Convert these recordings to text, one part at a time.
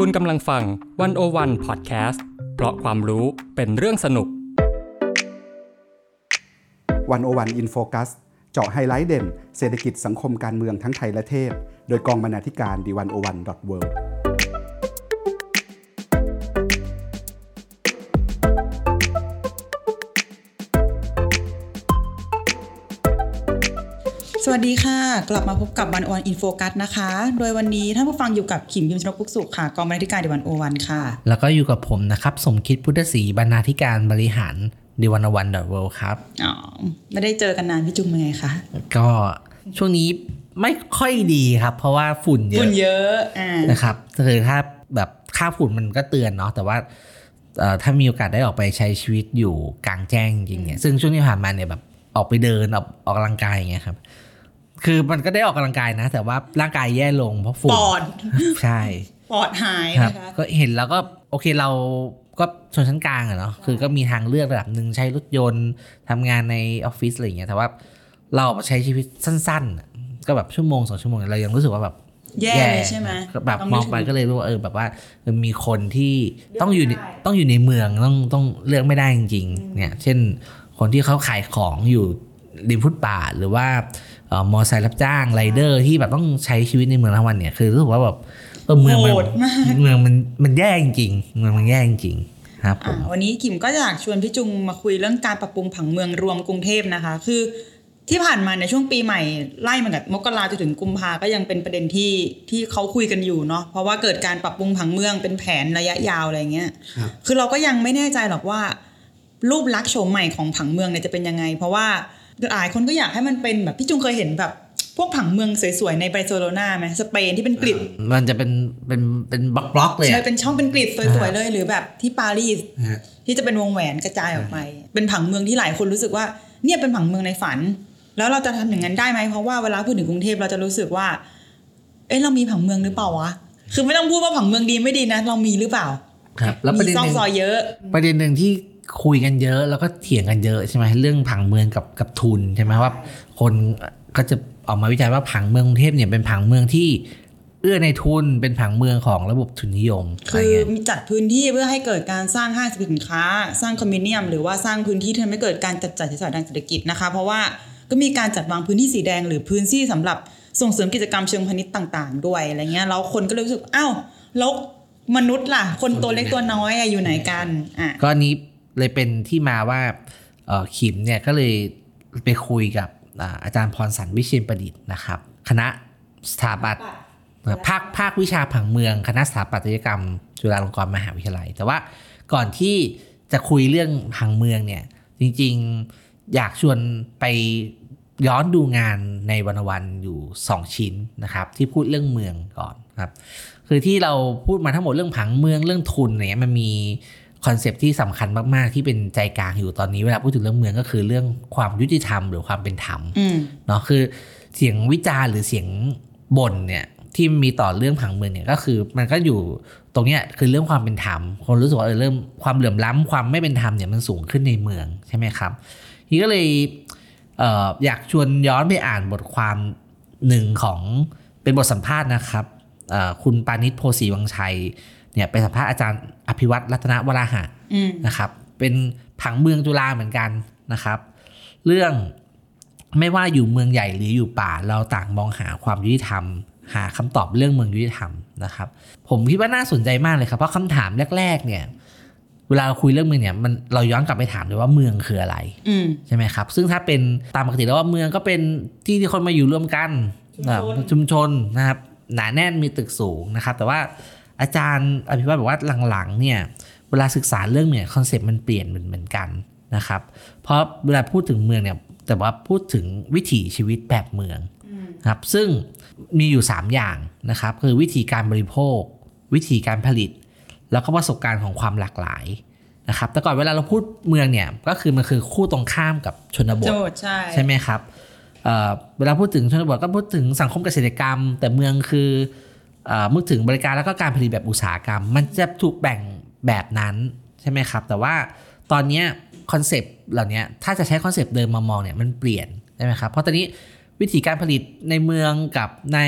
คุณกำลังฟัง101 พอดแคสต์เพราะความรู้เป็นเรื่องสนุก101 In Focus เจาะไฮไลท์เด่น เศรษฐกิจสังคมการเมืองทั้งไทยและเทศ โดยกองบรรณาธิการ The 101.world ดีค่ะ กลับมาพบกับวันออนอินโฟกัสนะคะ โดยวันนี้ท่านผู้ฟังอยู่กับขิมพิมพ์ชนกพุกสุขค่ะกองบรรณาธิการดีวันโอวันค่ะ แล้วก็อยู่กับผมนะครับ สมคิดพุทธศรีบรรณาธิการบริหารดีวันวันดอทเวครับอ๋อไม่ได้เจอกันนานพี่จุงเป็นไงคะก็ช่วงนี้ไม่ค่อยดีครับ เพราะว่าฝุ่นเยฝุ่อะนเยอะอ่านะครับคือถ้าแบบค่าฝุ่นมันก็เตือนเนาะแต่ว่าเอ่อถ้ามีโอกาสได้ออกไปใช้ชีวิตอยู่กลางแจ้งจริงๆเนี่ยซึ่งช่วงที่ผ่านมาเนี่ยแบบออกไปเดินออกออกกำลังกายอย่างเงี้ยครับ คือมันก็ได้ออกกำลังกายนะ แต่ว่าร่างกายแย่ลงเพราะฝุ่นปอดใช่ปอดหายครับนะคะก็เห็นแล้วก็โอเคเราก็ชนชั้นกลางอะเนาะคือก็มีทางเลือกระดับหนึ่งใช้รถยนต์ทำงานในออฟฟิศอะไรอย่างเงี้ยแต่ว่าเราใช้ชีวิตสั้นๆอะก็แบบชั่วโมงสองชั่วโมงเรายังรู้สึกว่าแบบแย่เลยใช่ไหมแบบต้มองไปก็เลยรู้ว่าเออแบบว่าเออมีคนที่ต้องอยู่ในต้องอยู่ในเมืองต้องต้องเลือกไม่ได้จริงๆเนี่ย เช่นคนที่เขาขายของอยู่ ริมฟุตบาทหรือว่าเอ่อมอเตอร์ไซค์รับจ้างไรเดอร์ที่แบบต้องใช้ชีวิตในเมืองทั้งวันเนี่ยคือรู้สึกว่าแบบเออเมืองมันโหดมากเมืองมันมันแย่จริงๆเมืองมันแย่จริงๆครับผอ่ามวันนี้ขิมก็อยากชวนพี่จุงมาคุยเรื่องการปรับปรุงผังเมืองรวมกรุงเทพนะคะ คือที่ผ่านมาในช่วงปีใหม่ไล่มากับมกราจนถึงกุมภาก็ยังเป็นประเด็นที่ที่เขาคุยกันอยู่เนาะเพราะว่าเกิดการปรับปรุงผังเมืองเป็นแผนระยะยาวอะไรเงี้ยคือเราก็ยังไม่แน่ใจหรอกว่า รูปลักษณ์โฉมใหม่ของผังเมืองเนี่ยจะเป็นยังไง เพราะว่า หลายคนก็อยากให้มันเป็นแบบพี่จุงเคยเห็นแบบพวกผังเมืองสวยๆ ในบาร์เซโลนาไหมสเปนที่เป็นกริดมันจะเป็นเป็นเป็นบล็อกบล็อกๆเลยใช่อะเป็นช่องเป็นกริดสวยๆเลยหรือแบบที่ปารีสฮะที่จะเป็นวงแหวนกระจายออกไป เป็นผังเมืองที่หลายคนรู้สึกว่าเนี่ยเป็นผังเมืองในฝัน แล้วเราจะทำอย่างนั้นได้ไหมเพราะว่าเวลาพูดถึงกรุงเทพเราจะรู้สึกว่า เอ๊ะเรามีผังเมืองหรือเปล่าวะคือไม่ต้องพูดว่าผังเมืองดีไม่ดีนะ เรามีหรือเปล่า ครับ แล้วประมีเด็นซอกหนึ่งซอยเยอะประเด็นหนึ่งที่ คุยกันเยอะ แล้วก็เถียงกันเยอะใช่ไหมเรื่องผังเมืองกับกับทุนใช่ไหมว่า คนก็จะออกมาวิจารณ์ว่าผังเมืองกรุงเทพเนี่ยเป็นผังเมืองที่เอื้อในทุนเป็นผังเมืองของระบบทุนนิยมอะไรคือเงี้ยมีจัดพื้นที่เพื่อให้เกิดการสร้างห้างสรรพสินค้า สร้างคอมมิวเนียม หรือว่าสร้างพื้นที่ที่ทำให้เกิดการจัดจ่ายใช้สอยทางเศรษฐกิจนะคะ เพราะว่าก็มีการจัดวางพื้นที่สีแดงหรือพื้นที่สำหรับส่งเสริมกิจกรรมเชิงพาณิชย์ต่าง ๆ ด้วยอะไรเงี้ยแล้วคนก็เลยรู้สึกอ้าวแล้วมนุษย์ล่ะ คนตัวเล็กตัวน้อยอะอยู่ไหนกันอะก็อันนี้ เลยเป็นที่มาว่าเอ่อขิมเนี่ยก็เลยไปคุยกับอ่าอาจารย์พรสันวิเชียนประดิษฐ์นะครับ คณะสถาปัตย์ภาคภาควิชาผังเมือง คณะสถาปัตยกรรม จุฬาลงกรณ์มหาวิทยาลัย แต่ว่าก่อนที่จะคุยเรื่องผังเมืองเนี่ย จริงๆอยากชวนไปย้อนดูงานใน 101 อยู่ 2 ชิ้นนะครับ ที่พูดเรื่องเมืองก่อนครับ คือที่เราพูดมาทั้งหมดเรื่องผังเมืองเรื่องทุนอะไรเนี่ยมันมี concept ที่สำคัญมากๆ ที่เป็นใจกลางอยู่ตอนนี้เวลาพูดถึงเรื่องเมืองก็คือเรื่องความยุติธรรมหรือความเป็นธรรมอืมเนาะคือเสียงวิจารณ์หรือเสียงบ่นเนี่ยที่มีต่อเรื่องผังเมืองเนี่ยก็คือมันก็อยู่ตรงเนี้ยคือเรื่องความเป็นธรรมคนรู้สึกว่าเออเริ่มความเหลื่อมล้ำความไม่เป็นธรรมเนี่ยมันสูงขึ้นในเมืองใช่ไหมครับทีก็เลยเอ่ออยากชวนย้อนไปอ่านบทความหนึ่งของเป็นบทสัมภาษณ์นะครับเอ่อคุณปานิชโพสีวังชัย เนี่ยไปสัมภาษณ์อาจารย์อภิวัตรรัตนวราหะอืมนะครับ เป็นผังเมืองจุฬาเหมือนกันนะครับ เรื่องไม่ว่าอยู่เมืองใหญ่หรืออยู่ป่า เราต่างมองหาความยุติธรรม หาคำตอบเรื่องเมืองยุติธรรมนะครับ ผมคิดว่าน่าสนใจมากเลยครับ เพราะคำถามแรก ๆ เนี่ย เวลาเราคุยเรื่องเมืองเนี่ยมันเราย้อนกลับไปถามเลยว่าเมืองคืออะไรอืมใช่ไหมครับ ซึ่งถ้าเป็นตามปกติแล้วว่าเมืองก็เป็นที่ที่คนมาอยู่ร่วมกันชุมชนแบบชุมชนนะครับหนาแน่นมีตึกสูงนะครับ แต่ว่า อาจารย์อภิวัตบอกว่าหลังๆเนี่ยเวลาศึกษาเรื่องเนี่ยคอนเซ็ปต์มันเปลี่ยนเหมือนเหมือนกันนะครับ เพราะเวลาพูดถึงเมืองเนี่ยแต่ว่าพูดถึงวิถีชีวิตแบบเมืองนะครับซึ่งมีอยู่ 3 อย่างนะครับคือวิธีการบริโภค วิธีการผลิต แล้วก็ประสบการณ์ของความหลากหลายนะครับแต่ก่อนเวลาเราพูดเมืองเนี่ยก็คือมันคือคู่ตรงข้ามกับชนบทโจทย์ใช่ใช่ไหมครับเอ่อเวลาพูดถึงชนบทก็พูดถึงสังคมเกษตรกรรม แต่เมืองคือ เอ่อถึงบริการแล้วก็การผลิตแบบอุตสาหกรรม มันจะถูกแบ่งแบบนั้นใช่ไหมครับ แต่ว่าตอนนี้ concept เหล่านี้ถ้าจะใช้ concept เดิมมามองเนี่ยมันเปลี่ยนใช่ไหมครับเพราะตอนนี้วิธีการผลิตในเมืองกับใน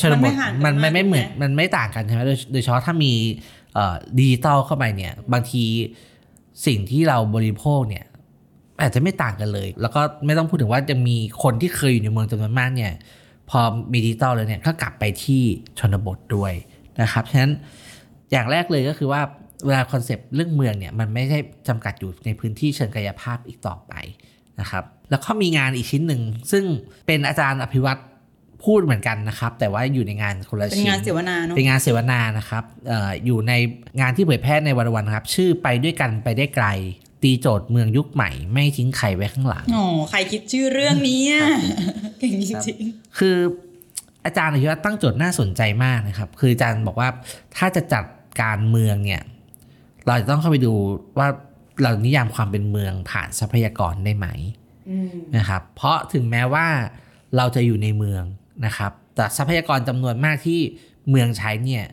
ชนบทมันไม่เหมือนมันไม่ต่างกันใช่ไหมโดยโดยเฉพาะถ้ามีดิจิตอลเข้าไปเนี่ยบางทีสิ่งที่เราบริโภคเนี่ยอาจจะไม่ต่างกันเลย แล้วก็ไม่ต้องพูดถึงว่าจะมีคนที่เคยอยู่ในเมืองจำนวนมากเนี่ย พอมีดิจิตอลเลยเนี่ยก็กลับไปที่ชนบทด้วยนะครับฉะนั้นอย่างแรกเลยก็คือว่าเวลา concept เรื่องเมืองเนี่ยมันไม่ใช่จำกัดอยู่ในพื้นที่เชิงกายภาพอีกต่อไปนะครับแล้วก็มีงานอีกชิ้นหนึ่ง ซึ่งเป็นอาจารย์อภิวัตรพูดเหมือนกันนะครับ แต่ว่าอยู่ในงานคนละเป็นชิ้นงานเสวนาเนาะเป็นงานเสวนานะครับเอออยู่ในงานที่เผยแพร่ใน 101 ครับ ชื่อไปด้วยกันไปได้ไกล ตีโจทย์เมืองยุคใหม่ ไม่ทิ้งใครไว้ข้างหลังอ๋อใครคิดชื่อเรื่องนี้อะเก่งจริงคืออาจารย์อธิวัตรตั้งโจทย์น่าสนใจมากนะครับ คืออาจารย์บอกว่าถ้าจะจัดการเมืองเนี่ย เราจะต้องเข้าไปดูว่าเรานิยามความเป็นเมืองผ่านทรัพยากรได้ไหมๆอืมนะครับ เพราะถึงแม้ว่าเราจะอยู่ในเมืองนะครับ แต่ทรัพยากรจำนวนมากที่เมืองใช้เนี่ย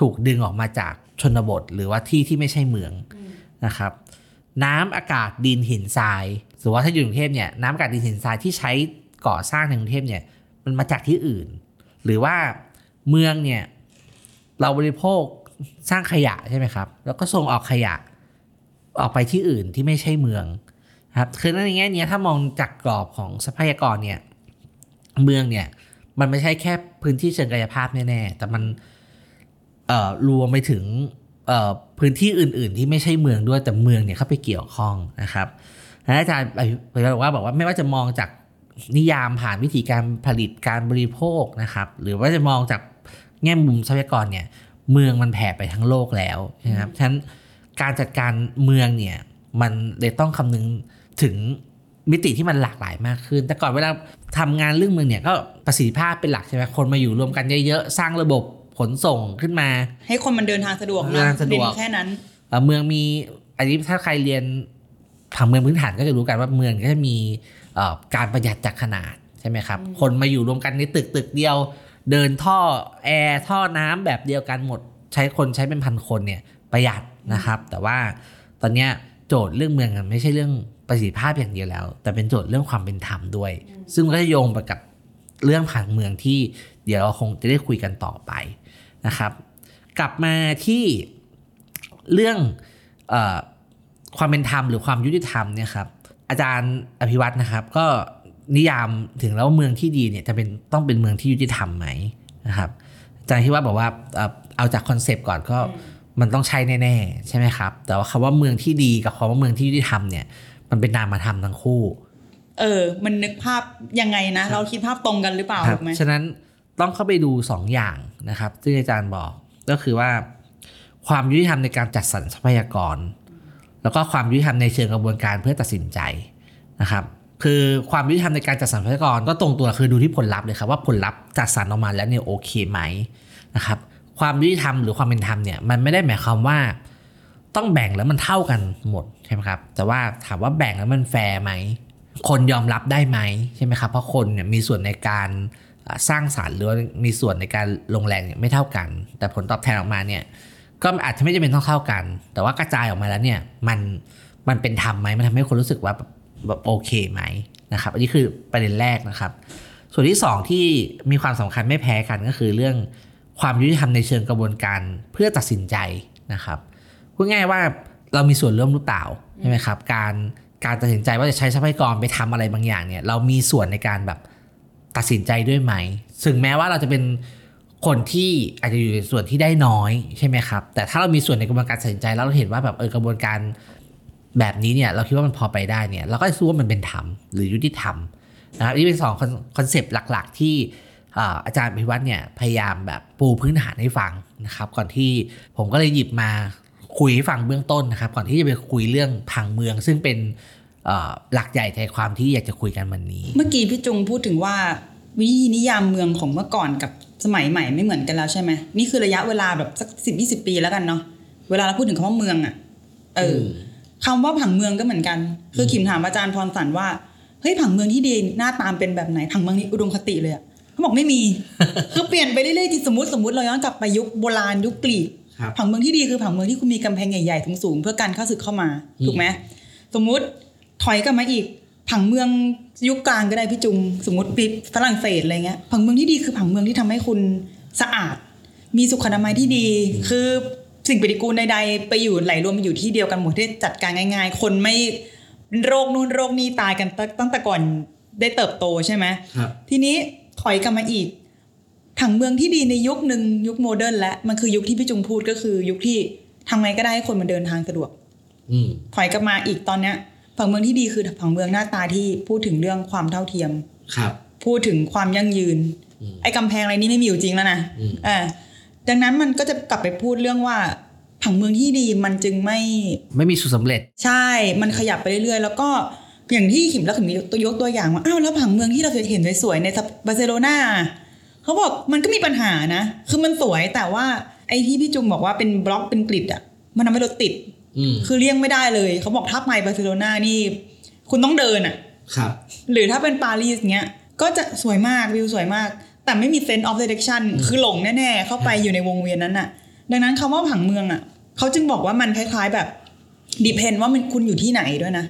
ถูกดึงออกมาจากชนบท หรือว่าที่ที่ไม่ใช่เมืองนะครับ น้ำอากาศดินหินทรายสมมติว่าถ้าอยู่กรุงเทพเนี่ยน้ำอากาศดินหินทรายที่ใช้ก่อสร้างในกรุงเทพเนี่ยมันมาจากที่อื่น หรือว่าเมืองเนี่ยเราบริโภคสร้างขยะใช่ไหมครับ แล้วก็ส่งออกขยะออกไปที่อื่นที่ไม่ใช่เมืองครับคือในแง่นี้ถ้ามองจากกรอบของทรัพยากรเนี่ยเมืองเนี่ยมันไม่ใช่แค่พื้นที่เชิงกายภาพแน่ๆแต่มันเอ่อรวมไปถึง พื้นที่อื่น ๆ ที่ไม่ใช่เมืองด้วยแต่เมืองเนี่ยเข้าไปเกี่ยวข้องนะครับอาจารย์บอกว่าบอกว่าไม่ว่าจะมองจากนิยามผ่านวิธีการผลิตการบริโภคนะครับ หรือว่าจะมองจากแง่มุมทรัพยากรเนี่ย เมืองมันแผ่ไปทั้งโลกแล้วนะครับฉะนั้นการจัดการเมืองเนี่ยมันเลยต้องคำนึงถึงมิติที่มันหลากหลายมากขึ้น แต่ก่อนเวลาทำงานเรื่องเมืองเนี่ยก็ประสิทธิภาพเป็นหลักใช่ไหมคนมาอยู่รวมกันเยอะๆ สร้างระบบ ขนส่งขึ้นมา ให้คนมันเดินทางสะดวกเดินทางสะดวกเน้นแค่นั้นเอ่อเมืองมีอันนี้ถ้าใครเรียนผังเมืองพื้นฐานก็จะรู้กันว่าเมืองก็จะมีเอ่อการประหยัดจากขนาดใช่ไหมครับ คนมาอยู่รวมกันในตึกตึกเดียว เดินท่อแอร์ท่อน้ำแบบเดียวกันหมดใช้คนใช้เป็นพันคนเนี่ยประหยัดนะครับ แต่ว่าตอนเนี้ยโจทย์เรื่องเมืองอะไม่ใช่เรื่องประสิทธิภาพอย่างเดียวแล้ว แต่เป็นโจทย์เรื่องความเป็นธรรมด้วย ซึ่งมันก็จะโยงไปกับเรื่องผังเมืองที่เดี๋ยวเราคงจะได้คุยกันต่อไป นะครับ กลับมาที่เรื่องเออความเป็นธรรมหรือความยุติธรรมเนี่ยครับอาจารย์อภิวัตนะครับก็นิยามถึงแล้วว่าเมืองที่ดีเนี่ยจะเป็นต้องเป็นเมืองที่ยุติธรรมไหมนะครับอาจารย์ที่ว่าบอกว่าเอ่อเอาจากคอนเซปต์ก่อนก็มันต้องใช่แน่ๆใช่ไหมครับ แต่ว่าคำว่าเมืองที่ดีกับคำว่าเมืองที่ยุติธรรมเนี่ยมันเป็นนามธรรมทั้งคู่ เออ มันนึกภาพยังไงนะ เราคิดภาพตรงกันหรือเปล่าครัถูกไหมฉะนั้น ต้องเข้าไปดู 2 อย่างนะครับที่อาจารย์บอกก็คือว่า ความยุติธรรมในการจัดสรรทรัพยากร แล้วก็ความยุติธรรมในเชิงกระบวนการเพื่อตัดสินใจนะครับคือความยุติธรรมในการจัดสรรทรัพยากรก็ตรงตัวคือดูที่ผลลัพธ์เลยครับว่าผลลัพธ์จัดสรรออกมาแล้วเนี่ยโอเคไหมนะครับความยุติธรรมหรือความเป็นธรรมเนี่ยมันไม่ได้หมายความว่า ต้องแบ่งแล้วมันเท่ากันหมดใช่ไหมครับแต่ว่าถามว่าแบ่งแล้วมันแฟร์ไหมคนยอมรับได้ไหมใช่ไหมครับเพราะคนเนี่ยมีส่วนในการ สร้างสารรค์หรือว่ามีส่วนในการลงแรงเนี่ยไม่เท่ากัน แต่ผลตอบแทนออกมาเนี่ยก็อาจจะไม่จำเป็นต้องเท่ากัน แต่ว่ากระจายออกมาแล้วเนี่ยมันมันเป็นธรรมไหมมันทำให้คนรู้สึกว่าแบบแบบโอเคไหมนะครับ อันนี้คือประเด็นแรกนะครับ ส่วนที่สองที่มีความสำคัญไม่แพ้กันก็คือเรื่องความยุติธรรมในเชิงกระบวนการเพื่อตัดสินใจนะครับพูดง่ายว่าเรามีส่วนร่วมหรือเปล่าใช่ไหมครับ การการตัดสินใจว่าจะใช้ทรัพยากรไปทำอะไรบางอย่างเนี่ย เรามีส่วนในการแบบ ตัดสินใจด้วยไหม ถึงแม้ว่าเราจะเป็นคนที่อาจจะอยู่ในส่วนที่ได้น้อยใช่ไหมครับ แต่ถ้าเรามีส่วนในกระบวนการตัดสินใจแล้วเราเห็นว่าแบบเออกระบวนการแบบนี้เนี่ยเราคิดว่ามันพอไปได้เนี่ยเราก็จะรู้ว่ามันเป็นธรรมหรือยุติธรรมนะครับนี่เป็นสองคอนเซปต์หลัก ๆ ที่อาจารย์พิวัตรเนี่ยพยายามแบบปูพื้นฐานให้ฟังนะครับ ก่อนที่ผมก็เลยหยิบมาคุยให้ฟังเบื้องต้นนะครับ ก่อนที่จะไปคุยเรื่องผังเมือง ซึ่งเป็น หลักใหญ่ใจความที่อยากจะคุยกันวันนี้ เมื่อกี้พี่จุงพูดถึงว่าวิธีนิยามเมืองของเมื่อก่อนกับสมัยใหม่ไม่เหมือนกันแล้วใช่ไหมนี่คือระยะเวลาแบบสักสิบยี่สิบปีแล้วกันเนาะเวลาเราพูดถึงคำว่าเมืองอะ่ะเอออคำว่าผังเมืองก็เหมือนกัน คือขิมถามอาจารย์พรสันว่าเฮ้ยผังเมืองที่ดีหน้าตามเป็นแบบไหนผังเมืองนี้อุดมคติเลยอะเขาบอกไม่มีคือเปลี่ยนไปเรื่อยๆที่สมมติสมมติเราย้อนกลับไปยุคโบราณยุคกรีกครับผังเมืองที่ดีคือผังเมืองที่คุณมีกำแพงใหญ่ๆสูงๆเพื่อการเข้าศึกเข้ามาถูกไหมสมมุติ ถอยกลับมาอีก ผังเมืองยุคกลางก็ได้พี่จุง สมมติปีฝรั่งเศสอะไรเงี้ยผังเมืองที่ดีคือผังเมืองที่ทำให้คุณสะอาด มีสุขอนามัยที่ดี คือสิ่งปฏิกูลใดๆ ไปอยู่ไหลรวมอยู่ที่เดียวกันหมดที่จัดการง่าย ๆ คนไม่โรคนู่นโรคนี่ตายกันตั้งตั้งแต่ก่อนได้เติบโตใช่ไหมครับทีนี้ถอยกลับมาอีก ผังเมืองที่ดีในยุคหนึ่งยุคโมเดิร์นและมันคือยุคที่พี่จุงพูดก็คือ ยุคที่ทำไงก็ได้ให้คนมันเดินทางสะดวกอืมถอยกลับมาอีกตอนเนี้ย ผังเมืองที่ดีคือผังเมืองหน้าตาที่พูดถึงเรื่องความเท่าเทียมครับ พูดถึงความยั่งยืนอืมไอ้กำแพงอะไรนี่ไม่มีอยู่จริงแล้วนะอืมเออดังนั้นมันก็จะกลับไปพูดเรื่องว่าผังเมืองที่ดีมันจึงไม่ไม่มีสูตรสำเร็จ ใช่ มันขยับไปเรื่อยๆแล้วก็อย่างที่ขิมแล้วขิมมีตัวยกตัวอย่างว่าอ้าวแล้วผังเมืองที่เราเคยเห็นสวยๆในบาร์เซโลนาเขาบอกมันก็มีปัญหานะ คือมันสวยแต่ว่าไอ้ที่พี่จุงบอกว่าเป็นบล็อกเป็นกริดอะมันทำให้รถติดอืม คือเลี่ยงไม่ได้เลยเขาบอกถ้าไปบาร์เซโลนานี่ คุณต้องเดินอะ ครับ หรือถ้าเป็นปารีสเงี้ย ก็จะสวยมากวิวสวยมาก แต่ไม่มี sense of direction คือหลงแน่ๆ เข้าไปอยู่ในวงเวียนนั้นน่ะ ดังนั้นคำว่าผังเมืองอะเขาจึงบอกว่ามันคล้ายๆแบบดีเพนว่ามันคุณอยู่ที่ไหนด้วยนะ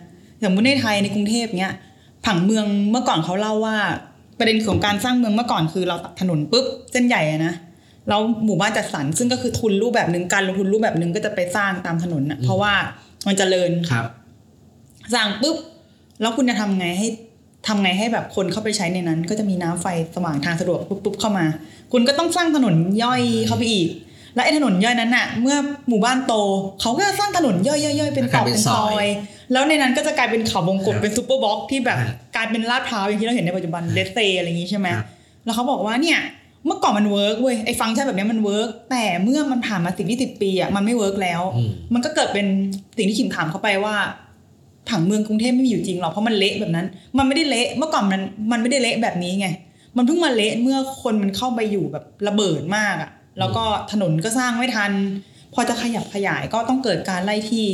สมมติในไทยในกรุงเทพเนี้ยผังเมืองเมื่อก่อนเขาเล่าว่า ประเด็นของการสร้างเมืองเมื่อก่อนคือเราตัดถนนปุ๊บเส้นใหญ่อะนะ แล้วหมู่บ้านจัดสรรซึ่งก็คือทุนรูปแบบหนึ่งการลงทุนรูปแบบหนึ่งก็จะไปสร้างตามถนนน่ะ เพราะว่ามันจเจริญครับสั่งปุ๊บแล้วคุณจะทำไงให้ทำไงให้แบบคนเข้าไปใช้ในนั้น ก็จะมีน้ำไฟสว่างทางสะดวกปุ๊บปุ๊บเข้ามา คุณก็ต้องสร้างถนนย่อยเข้าไปอีก และไอ้ถนนย่อยนั้นน่ะเมื่อหมู่บ้านโตเขาก็จะสร้างถนนย่อยๆๆเป็นตอกเป็นซอย แล้วในนั้นก็จะกลายเป็นเขาวงกตเป็น superblock ที่แบบครับกลายเป็นลาดพร้าวอย่างที่เราเห็นในปัจจุบันเดสเซอะไรอย่างนี้ใช่ไหมครับแล้วเขาบอกว่าเนี่ย เมื่อก่อนมัน work เว้ยไอ้ฟังก์ชันแบบเนี้ยมัน work แต่เมื่อมันผ่านมาสิบยี่สิบปีอะมันไม่ work แล้วอืมมันก็เกิดเป็นสิ่งที่ขิมถามเข้าไปว่าผังเมืองกรุงเทพไม่มีอยู่จริงหรอกเพราะมันเละแบบนั้น มันไม่ได้เละเมื่อก่อนมันมันไม่ได้เละแบบนี้ไงมันเพิ่งมาเละเมื่อคนมันเข้าไปอยู่แบบระเบิดมากอ่ะ แล้วก็ถนนก็สร้างไม่ทัน พอจะขยับขยายก็ต้องเกิดการไล่ที่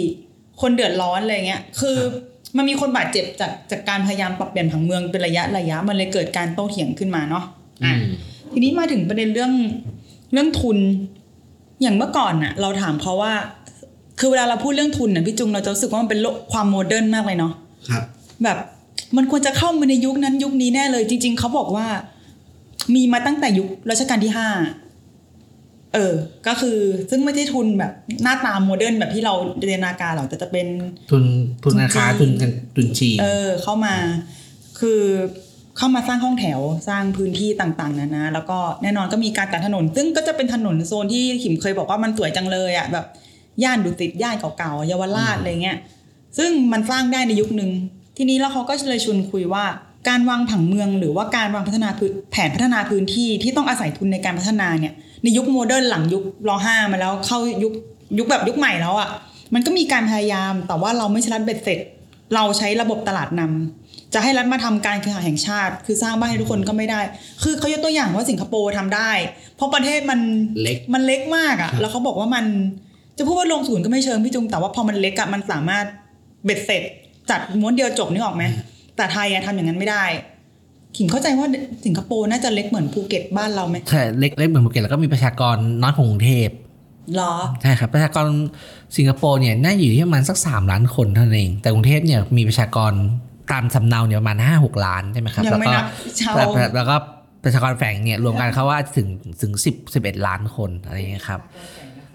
คนเดือดร้อนอะไรเงี้ย คือมันมีคนบาดเจ็บจากจากการพยายามปรับเปลี่ยนผังเมืองเป็นระยะระยะ มันเลยเกิดการโต้เถียงขึ้นมาเนาะอือะม ทีนี้มาถึงประเด็นเรื่องเรื่องทุน อย่างเมื่อก่อนน่ะ เราถามเขาว่า คือเวลาเราพูดเรื่องทุนน่ะพี่จุงเราจะรู้สึกว่ามันเป็นโลกความ modern มากเลยเนาะครับ แบบมันควรจะเข้ามาในยุคนั้นยุคนี้แน่เลย จริง ๆเขาบอกว่า มีมาตั้งแต่ยุครัชกาลที่ห้าเออ ก็คือซึ่งไม่ใช่ทุนแบบหน้าตาโมเดิร์นแบบที่เราจินตนาการหรอกแต่จะเป็นทุนทุนราคาทุทุนนจีนทุนจีนเออ เข้ามา คือ เข้ามาสร้างห้องแถวสร้างพื้นที่ต่างๆนานาแล้วก็แน่นอนก็มีการตัดถนน ซึ่งก็จะเป็นถนนโซนที่ขิมเคยบอกว่ามันสวยจังเลยอะแบบย่านดุสิตย่านเก่าๆเยาวราชอะไรเงี้ยซึ่งมันสร้างได้ในยุคหนึ่งทีนี้แล้วเขาก็เลยชวนคุยว่าการวางผังเมืองหรือว่าการวางพัฒนาพื้นแผนพัฒนาพื้นที่ที่ต้องอาศัยทุนในการพัฒนาเนี่ยในยุคโมเดิร์นหลังยุครห้ามาแล้วเข้ายุคยุคแบบยุคใหม่แล้วอะมันก็มีการพยายามแต่ว่าเราไม่ใช่รัฐเบ็ดเสร็จ เราใช้ระบบตลาดนำ จะให้รัฐมาทำการเคหะแห่งชาติ คือสร้างบ้านให้ทุกคนก็ไม่ได้ คือเขายกตัวอย่างว่าสิงคโปร์ทำได้ เพราะประเทศมันเล็กมันเล็กมากอะครับแล้วเขาบอกว่ามันจะพูดว่าลงศูนย์ก็ไม่เชิงพี่จุงแต่ว่าพอมันเล็กอะมันสามารถเบ็ดเสร็จ จัดม้วนเดียวจบนึกออกไหมแต่ไทยอะทำอย่างนั้นไม่ได้ขิงเข้าใจว่าสิงคโปร์น่าจะเล็กเหมือนภูเก็ตบ้านเราไหมใช่เล็กเล็กเหมือนภูเก็ตแล้วก็มีประชากรน้อยของกรุงเทพหรอใช่ครับประชากรสิงคโปร์เนี่ยน่าอยู่ที่ประมาณสักสามล้านคนเท่านั้นเองแต่กรุงเทพเนี่ยมีประชากร ตามสำเนาเนี่ยประมาณห้าหกล้านใช่ไหมครับยังแล้วไม่ก็นับชาวแล้วแล้วแล้วก็ประชากรแฝงเนี่ยรวมกันเขาว่าถึงถึงสิบสิบเอ็ดล้านคนอะไรอย่างเงี้ยครับ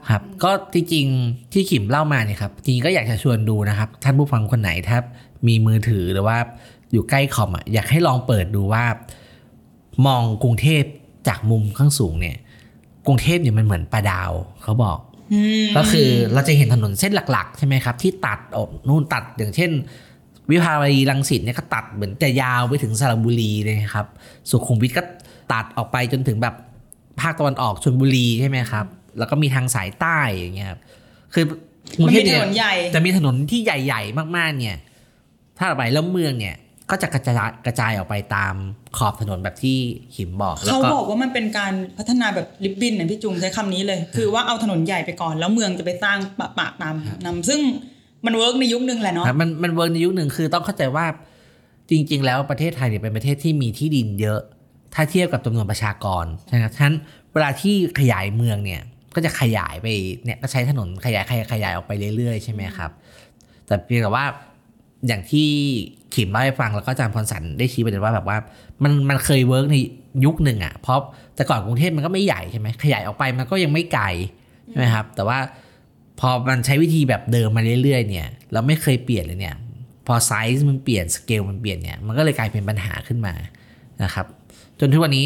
ครับ ก็จริงๆที่ขิมเล่ามาเนี่ยครับจริงๆก็อยากจะชวนดูนะครับ ท่านผู้ฟังคนไหนถ้ามีมือถือหรือว่าอยู่ใกล้คอมอะอยากให้ลองเปิดดูว่า มองกรุงเทพจากมุมข้างสูงเนี่ย กรุงเทพเนี่ยมันเหมือนปลาดาวเขาบอกอืมก็คือเราจะเห็นถนนเส้นหลัก ๆ ใช่ไหมครับ ที่ตัดออกนู่นตัดอย่างเช่น วิภาวดีรังสิตเนี่ยก็ตัดเหมือนจะยาวไปถึงสระบุรีเลยครับ สุขุมวิทก็ตัดออกไปจนถึงแบบภาคตะวันออกชลบุรีใช่ไหมครับ แล้วก็มีทางสายใต้อย่างเงี้ยครับคือกรุงเทพมันมีเนี่ย ถนนใหญ่จะมีถนนที่ใหญ่ ๆ มากๆ เนี่ย ถ้าไปแล้วเมืองเนี่ยก็จะกระจายกระจายออกไปตามขอบถนนแบบที่ขิมบอกแล้วเขาก็บอกว่ามันเป็นการพัฒนาแบบริบบิ้นนะพี่จุงใช้คำนี้เลย คือว่าเอาถนนใหญ่ไปก่อนแล้วเมืองจะไปสร้างปะปะตามนำซึ่ง มัน work ในยุคนึงแหละเนาะมันมัน work ในยุคหนึ่งคือต้องเข้าใจว่าจริง ๆ แล้วประเทศไทยเนี่ยเป็นประเทศที่มีที่ดินเยอะ ถ้าเทียบกับจำนวนประชากรใช่ไหมครับฉะนั้นเวลาที่ขยายเมืองเนี่ยก็จะขยายไปเนี่ยก็ใช้ถนนขยายขยายขยายออกไปเรื่อยๆใช่ไหมครับ แต่เพียงแต่ว่าอย่างที่ขิมเล่าให้ฟังแล้วก็อาจารย์พรสันได้ชี้ประเด็นว่าแบบว่ามันมันเคยเวิร์กในยุคหนึ่งอะเพราะแต่ก่อนกรุงเทพมันก็ไม่ใหญ่ใช่ไหมขยายออกไปมันก็ยังไม่ไกลใช่ไหมครับ แต่ว่า พอมันใช้วิธีแบบเดิมมาเรื่อยๆเนี่ย เราไม่เคยเปลี่ยนเลยเนี่ย พอไซส์มันเปลี่ยนสเกลมันเปลี่ยนเนี่ยมันก็เลยกลายเป็นปัญหาขึ้นมานะครับ จนทุกวันนี้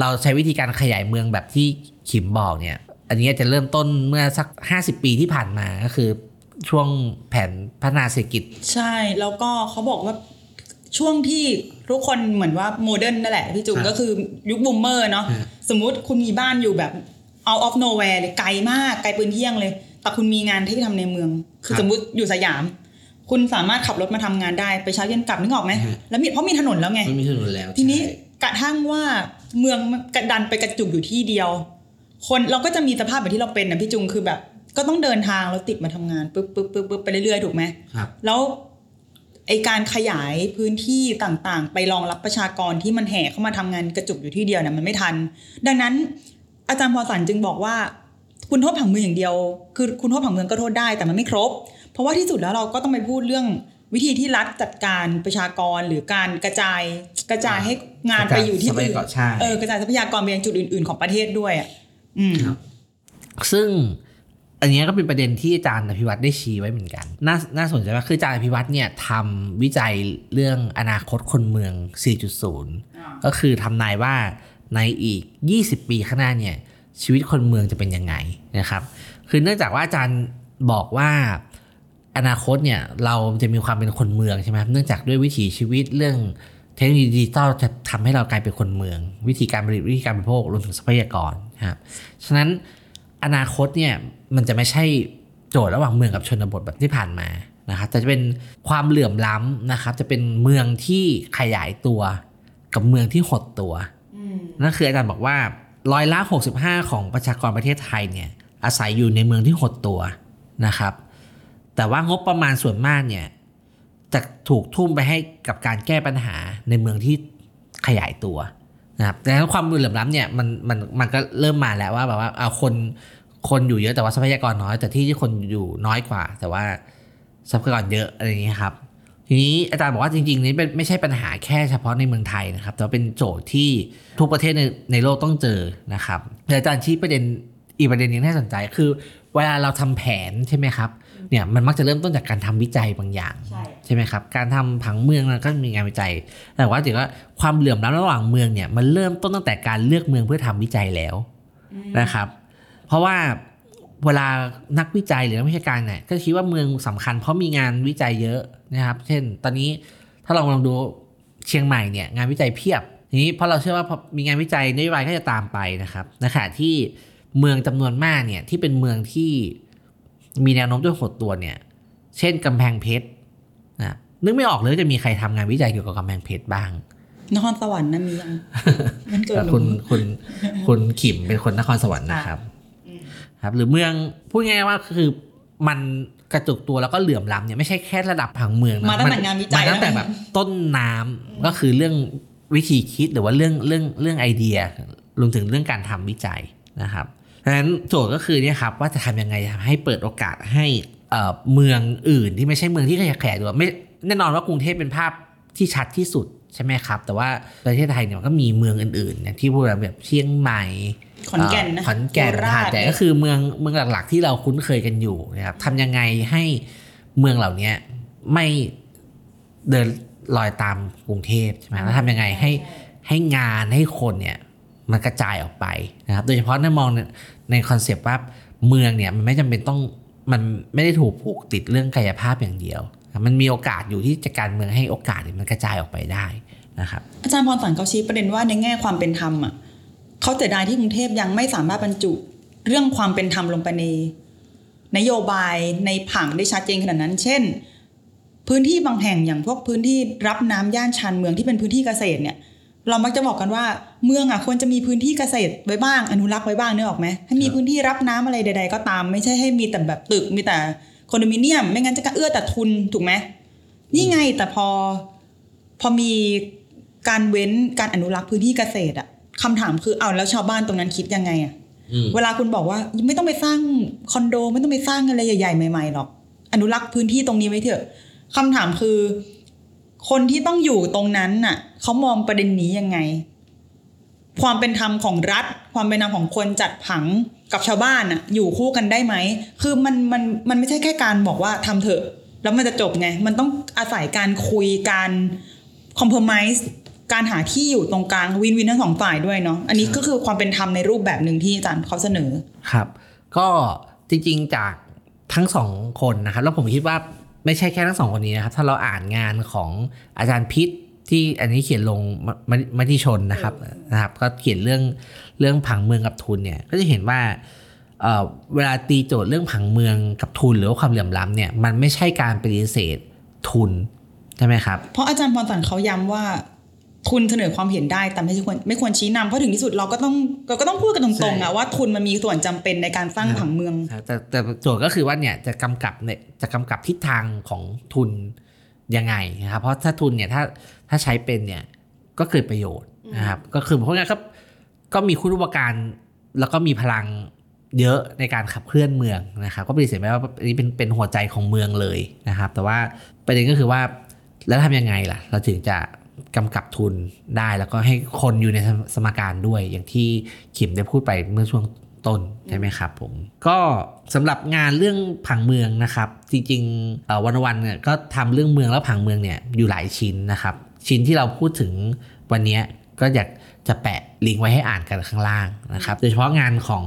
เราใช้วิธีการขยายเมืองแบบที่ขิมบอกเนี่ย อันนี้จะเริ่มต้นเมื่อสัก 50 ปีที่ผ่านมาก็คือช่วงแผนพัฒนาเศรษฐกิจ ใช่แล้วก็เขาบอกว่าช่วงที่ทุกคนเหมือนว่า modern นั่นแหละพี่จุ๋มครับก็คือยุค boomer เนาะฮะสมมุติคุณมีบ้านอยู่แบบ out of nowhere เลยไกลมากไกลปืนเที่ยงเลย แต่คุณมีงานที่ทำในเมือง คือสมมุติอยู่สยาม คุณสามารถขับรถมาทำงานได้ไปเช้าเย็นกลับนึกออกไหมแล้วมีเพราะมีถนนแล้วไงไม่มีถนนแล้ว ทีนี้ใช่กระทั่งว่าเมืองมันกระดันไปกระจุกอยู่ที่เดียว คนเราก็จะมีสภาพแบบที่เราเป็นนะพี่จุงคือแบบ ก็ต้องเดินทางแล้วติดมาทำงานปุ๊บปุ๊บปุ๊บปุ๊บไปเรื่อยๆถูกไหมครับแล้วไอการขยายพื้นที่ต่างๆ ไปรองรับประชากรที่มันแห่เข้ามาทำงานกระจุกอยู่ที่เดียวเนี่ยมันไม่ทัน ดังนั้นอาจารย์พอสันจึงบอกว่า คุณโทษผังเมืองอย่างเดียว คือคุณโทษผังเมืองก็โทษได้แต่มันไม่ครบ เพราะว่าที่สุดแล้วเราก็ต้องไปพูดเรื่องวิธีที่รัฐจัดการประชากรหรือการกระจายกระจายให้งานไปอยู่ที่ทรัพอื่ยานกรใช่เออกระจายทรัพยากรไปยังจุดอื่น ๆ ของประเทศด้วยอะอืมครับซึ่งอันเนี้ยก็เป็นประเด็นที่อาจารย์อภิวัตได้ชี้ไว้เหมือนกัน น่าน่าสนใจว่าคืออาจารย์อภิวัตเนี่ยทำวิจัยเรื่องอนาคตคนเมือง 4.0 ก็คือทำนายว่าในอีก 20 ปีข้างหน้าเนี่ย ชีวิตคนเมืองจะเป็นยังไงนะครับ คือเนื่องจากว่าอาจารย์บอกว่าอนาคตเนี่ยเราจะมีความเป็นคนเมืองใช่ไหมครับเนื่องจากด้วยวิถีชีวิตเรื่องเทคโนโลยีดิจิตอลจะทำให้เรากลายเป็นคนเมือง วิธีการผลิตวิธีการบริโภครวมถึงทรัพยากรนะครับฉะนั้นอนาคตเนี่ยมันจะไม่ใช่โจทย์ระหว่างเมืองกับชนบทแบบที่ผ่านมานะครับแต่จะเป็นความเหลื่อมล้ำนะครับ จะเป็นเมืองที่ขยายตัวกับเมืองที่หดตัวนั่นคืออาจารย์บอกว่า ร้อยละ 65 ของประชากรประเทศไทยเนี่ยอาศัยอยู่ในเมืองที่หดตัวนะครับ แต่ว่างบประมาณส่วนมากเนี่ยจะถูกทุ่มไปให้กับการแก้ปัญหาในเมืองที่ขยายตัวนะครับดังนั้นความเหลื่อมล้ำเนี่ยมันมันมันก็เริ่มมาแล้วว่าแบบว่าเอาคนคนอยู่เยอะแต่ว่าทรัพยากรน้อย แต่ที่ที่คนอยู่น้อยกว่า แต่ว่าทรัพยากรเยอะอะไรอย่างนี้ครับ ทีนี้อาจารย์บอกว่าจริงๆนี่เป็นไม่ใช่ปัญหาแค่เฉพาะในเมืองไทยนะครับ แต่ว่าเป็นโจทย์ที่ทุกประเทศในในโลกต้องเจอนะครับแต่อาจารย์ชี้ประเด็นอีกประเด็นหนึงที่น่าสนใจคือเวลาเราทำแผนใช่ไหมครับเนี่ยมันมักจะเริ่มต้นจากการทำวิจัยบางอย่าง ใช่ใช่ไหมครับ การทำผังเมืองมันก็มีงานวิจัย แต่ว่าถือว่าความเหลื่อมล้ำระหว่างเมืองเนี่ยมันเริ่มต้นตั้งแต่การเลือกเมืองเพื่อทำวิจัยแล้วนะครับ เพราะว่า เวลานักวิจัยหรือนักวิชาการเนี่ยก็คิดว่าเมืองสำคัญ เพราะมีงานวิจัยเยอะนะครับ เช่น ตอนนี้ถ้าเราลองดูเชียงใหม่เนี่ยงานวิจัยเพียบทีนี้เพราะเราเชื่อว่าพอมีงานวิจัยนโยบายก็จะตามไปนะครับในขณะที่เมืองจำนวนมากเนี่ยที่เป็นเมืองที่มีแนวโน้มจะหดตัวเนี่ยเช่นกำแพงเพชรนะนึกไม่ออกเลยว่าจะมีใครทำงานวิจัยเกี่ยวกับกำแพงเพชรบ้างนครสวรรค์นะมียังมันเกิดแต่คุณคุณคุณขิมเป็นคนนครสวรรค์นะครับ ครับหรือเมืองพูดง่ายๆว่าคือมันกระจุกตัวแล้วก็เหลื่อมล้ำเนี่ยไม่ใช่แค่ระดับผังเมืองนะมาตั้งแต่งานวิจัยมาตั้งแต่แล้วแบบต้นน้ำก็คือเรื่องวิธีคิดหรือว่าเรื่องเรื่องเรื่องไอเดียรวมถึงเรื่องการทำวิจัยนะครับดังนั้นโจทย์ก็คือเนี่ยครับว่าจะทำยังไงให้เปิดโอกาสให้เอ่อเมืองอื่นที่ไม่ใช่เมืองที่ขยายขยายตัวไม่แน่นอนว่ากรุงเทพเป็นภาพที่ชัดที่สุดใช่ไหมครับ แต่ว่าประเทศไทยเนี่ยมันก็มีเมืองอื่นๆอย่างที่พูดแบบเชียงใหม่ ขอนแก่นนะเขอนแก่นโคราชหาดใหญ่ก็คือเมืองเมืองหลักๆที่เราคุ้นเคยกันอยู่นะครับทำยังไงให้เมืองเหล่านี้ไม่เดินลอยตามกรุงเทพใช่ไหมแล้วทำยังไงให้ให้งานให้คนเนี่ยมันกระจายออกไปนะครับ โดยเฉพาะในมองในในคอนเซปต์ว่าเมืองเนี่ยมันไม่จำเป็นต้องมันไม่ได้ถูกผูกติดเรื่องกายภาพอย่างเดียว มันมีโอกาสอยู่ที่จะการเมืองให้โอกาสเนี่ยมันกระจายออกไปได้นะครับ อาจารย์พรสันเขาชี้ประเด็นว่าในแง่ความเป็นธรรมอะ เขาเสียดายที่กรุงเทพยังไม่สามารถบรรจุเรื่องความเป็นธรรมลงไปในนโยบายในผังได้ชัดเจนขนาดนั้น เช่น พื้นที่บางแห่งอย่างพวกพื้นที่รับน้ำย่านชานเมืองที่เป็นพื้นที่เกษตรเนี่ย เรามักจะบอกกันว่าเมืองอะควรจะมีพื้นที่เกษตรไว้บ้างอนุรักษ์ไว้บ้างเนื้อออกไหมให้มีพื้นที่รับน้ำอะไรใด ๆ ก็ตาม ไม่ใช่ให้มีแต่แบบตึกมีแต่คอนโดมิเนียม ไม่งั้นจะกระเอื้อแต่ทุนถูกไหมนี่ไงแต่พอพอมีการเว้นการอนุรักษ์พื้นที่เกษตรอะ คำถามคือเอาแล้วชาวบ้านตรงนั้นคิดยังไงอะอืมเวลาคุณบอกว่าไม่ต้องไปสร้างคอนโด ไม่ต้องไปสร้างอะไรใหญ่ๆใหม่ๆหรอก อนุรักษ์พื้นที่ตรงนี้ไว้เถอะคำถามคือ คนที่ต้องอยู่ตรงนั้นน่ะเขามองประเด็นนี้ยังไง ความเป็นธรรมของรัฐ ความเป็นธรรมของคนจัดผังกับชาวบ้านน่ะ อยู่คู่กันได้ไหมคือมันมันมันไม่ใช่แค่การบอกว่าทำเถอะ แล้วมันจะจบไง มันต้องอาศัยการคุยการคอมเพลมไ s e การหาที่อยู่ตรงกลางวินวินทั้งสองฝ่ายด้วยเนาะอันนี้ก็คือความเป็นธรรมในรูปแบบหนึ่งที่อาจารย์เขาเสนอครับ ก็จริง ๆ จากทั้งสองคนนะครับแล้วผมคิดว่าไม่ใช่แค่ทั้งสองคนนี้นะครับ ถ้าเราอ่านงานของอาจารย์พิษที่อันนี้เขียนลงมมมติชนนะครับนะครับ ก็เขียนเรื่องเรื่องผังเมืองกับทุนเนี่ย ก็จะเห็นว่าเอ่อเวลาตีโจทย์เรื่องผังเมืองกับทุนหรือว่าความเหลื่อมล้ำเนี่ยมันไม่ใช่การปฏิเสธทุนใช่ไหมครับ เพราะอาจารย์พรสันเขาย้ำว่า ทุนเสนอความเห็นได้แต่ไม่ควรไม่ควรชี้นำเพราะถึงที่สุดเราก็ต้องเราก็ต้องพูดกันตรงๆใช่อะว่าทุนมันมีส่วนจำเป็นในการสร้างผังเมือง แต่แต่โจทย์ก็คือว่าเนี่ยจะกำกับเนี่ยจะกำกับทิศทางของทุนยังไงนะครับเพราะถ้าทุนเนี่ยถ้าถ้าใช้เป็นเนี่ยก็เกิดประโยชน์นะครับก็คือเพราะงั้นครับก็มีคุณอุปการแล้วก็มีพลังเยอะในการขับเคลื่อนเมืองนะครับก็ปฏิเสธไม่ได้ว่าอันนี้เป็นเป็นหัวใจของเมืองเลยนะครับ แต่ว่าประเด็นก็คือว่าแล้วทำยังไงล่ะ เราถึงจะ กำกับทุนได้ แล้วก็ให้คนอยู่ในสมการด้วย อย่างที่ขิมได้พูดไปเมื่อช่วงต้นใช่ไหมครับผม ก็สำหรับงานเรื่องผังเมืองนะครับ จริงๆเอ่อวันวันๆเนี่ยก็ทำเรื่องเมืองแล้วผังเมืองเนี่ยอยู่หลายชิ้นนะครับ ชิ้นที่เราพูดถึงวันเนี้ยก็อยากจะแปะลิงก์ไว้ให้อ่านกันข้างล่างนะครับโดยเฉพาะงานของ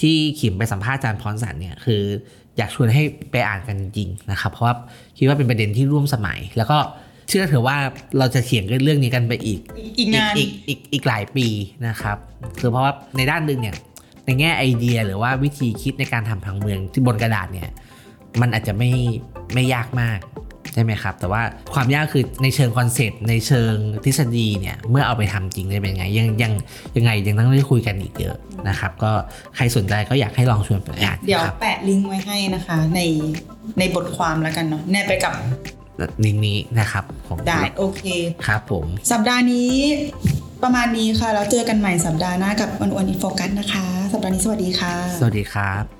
ที่ขิมไปสัมภาษณ์อาจารย์พรสันเนี่ยคืออยากชวนให้ไปอ่านกันจริงๆนะครับ เพราะว่าคิดว่าเป็นประเด็นที่ร่วมสมัยแล้วก็ เชื่อเถอะว่าเราจะเถียงกันเรื่องนี้กันไปอีก อีกนานอีกอีกอีกหลายปีนะครับคือเพราะว่าในด้านหนึ่งเนี่ยในแง่ไอเดียหรือว่าวิธีคิดในการทำผังเมืองที่บนกระดาษเนี่ยมันอาจจะไม่ไม่ยากมากใช่ไหมครับ แต่ว่าความยากคือในเชิงคอนเซปต์ในเชิงทฤษฎีเนี่ยเมื่อเอาไปทำจริงจะเป็นยังไงยังยังยังไงยังต้องได้คุยกันอีกเยอะนะครับ ก็ใครสนใจก็อยากให้ลองชวนไปอ่านเดี๋ยวครับแปะลิงก์ไว้ให้นะคะในในบทความแล้วกันเนาะแนบไปกับ ลิงก์นี้นะครับผมได้โอเคครับผม สัปดาห์นี้ประมาณนี้ค่ะ แล้วเจอกันใหม่สัปดาห์หน้ากับวันวันอินโฟกัสนะคะ สัปดาห์นี้สวัสดีค่ะ สวัสดีครับ